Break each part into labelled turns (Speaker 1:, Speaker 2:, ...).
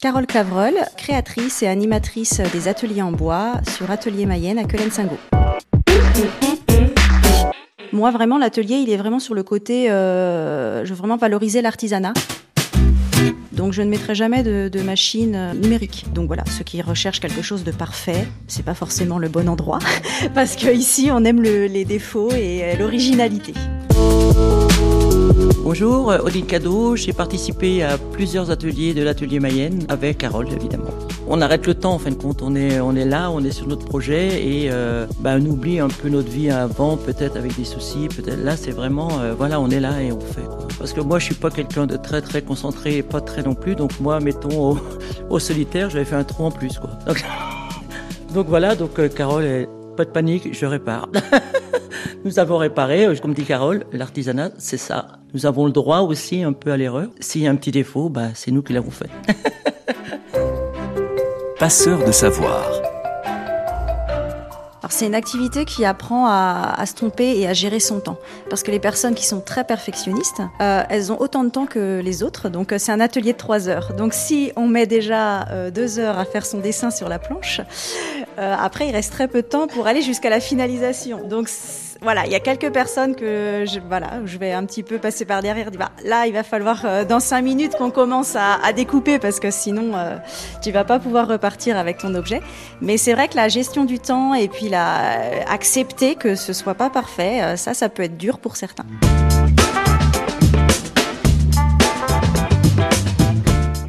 Speaker 1: Carole Cavreul, créatrice et animatrice des ateliers en bois sur Atelier Mayenne à Quelen-Singo. Moi, vraiment, l'atelier, il est vraiment sur le côté, euh, je veux vraiment valoriser l'artisanat. Donc je ne mettrai jamais de, machine euh, numérique. Donc voilà, ceux qui recherchent quelque chose de parfait, c'est pas forcément le bon endroit, parce que ici on aime le, les défauts et euh, l'originalité.
Speaker 2: Bonjour, euh, Odile Cadeau. J'ai participé à plusieurs ateliers de l'atelier Mayenne avec Carole, évidemment. On arrête le temps, en fin de compte. On est, on est là, on est sur notre projet et euh, bah, on oublie un peu notre vie avant, peut-être avec des soucis. Peut-être là, c'est vraiment, euh, voilà, on est là et on fait. Quoi. Parce que moi, je suis pas quelqu'un de très très concentré, et pas très non plus. Donc moi, mettons au, solitaire, j'avais fait un trou en plus, quoi. Donc, voilà. Donc euh, Carole, pas de panique, je répare. Nous avons réparé, euh, comme dit Carole, l'artisanat, c'est ça. Nous avons le droit aussi un peu à l'erreur. S'il y a un petit défaut, bah, c'est nous qui l'avons fait.
Speaker 3: Passeur de savoir.
Speaker 1: Alors c'est une activité qui apprend à, à, se tromper et à gérer son temps. Parce que les personnes qui sont très perfectionnistes, euh, elles ont autant de temps que les autres. Donc euh, c'est un atelier de trois heures. Donc si on met déjà euh, deux heures à faire son dessin sur la planche, euh, après il reste très peu de temps pour aller jusqu'à la finalisation. Donc voilà, il y a quelques personnes que je, voilà, je vais un petit peu passer par derrière. Bah, là, il va falloir euh, dans cinq minutes qu'on commence à, à, découper parce que sinon, euh, tu vas pas pouvoir repartir avec ton objet. Mais c'est vrai que la gestion du temps et puis la euh, accepter que ce soit pas parfait, euh, ça, ça peut être dur pour certains.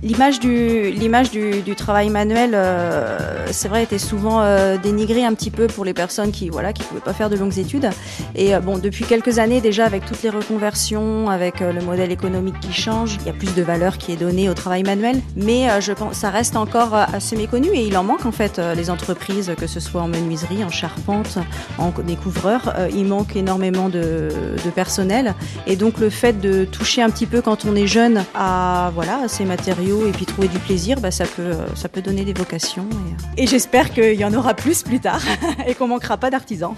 Speaker 1: L'image du, l'image du, travail manuel, euh, c'est vrai, était souvent euh, dénigrée un petit peu pour les personnes qui, voilà, qui pouvaient pas faire de longues études. Et euh, bon, depuis quelques années déjà, avec toutes les reconversions, avec le modèle économique qui change, il y a plus de valeur qui est donnée au travail manuel. Mais je pense, ça reste encore assez méconnu et il en manque en fait les entreprises, que ce soit en menuiserie, en charpente, en découvreur, il manque énormément de, de personnel. Et donc le fait de toucher un petit peu quand on est jeune à voilà à ces matériaux et puis trouver du plaisir, bah, ça, peut, euh, ça peut donner des vocations. Et, euh. et j'espère qu'il y en aura plus plus tard et qu'on manquera pas d'artisans.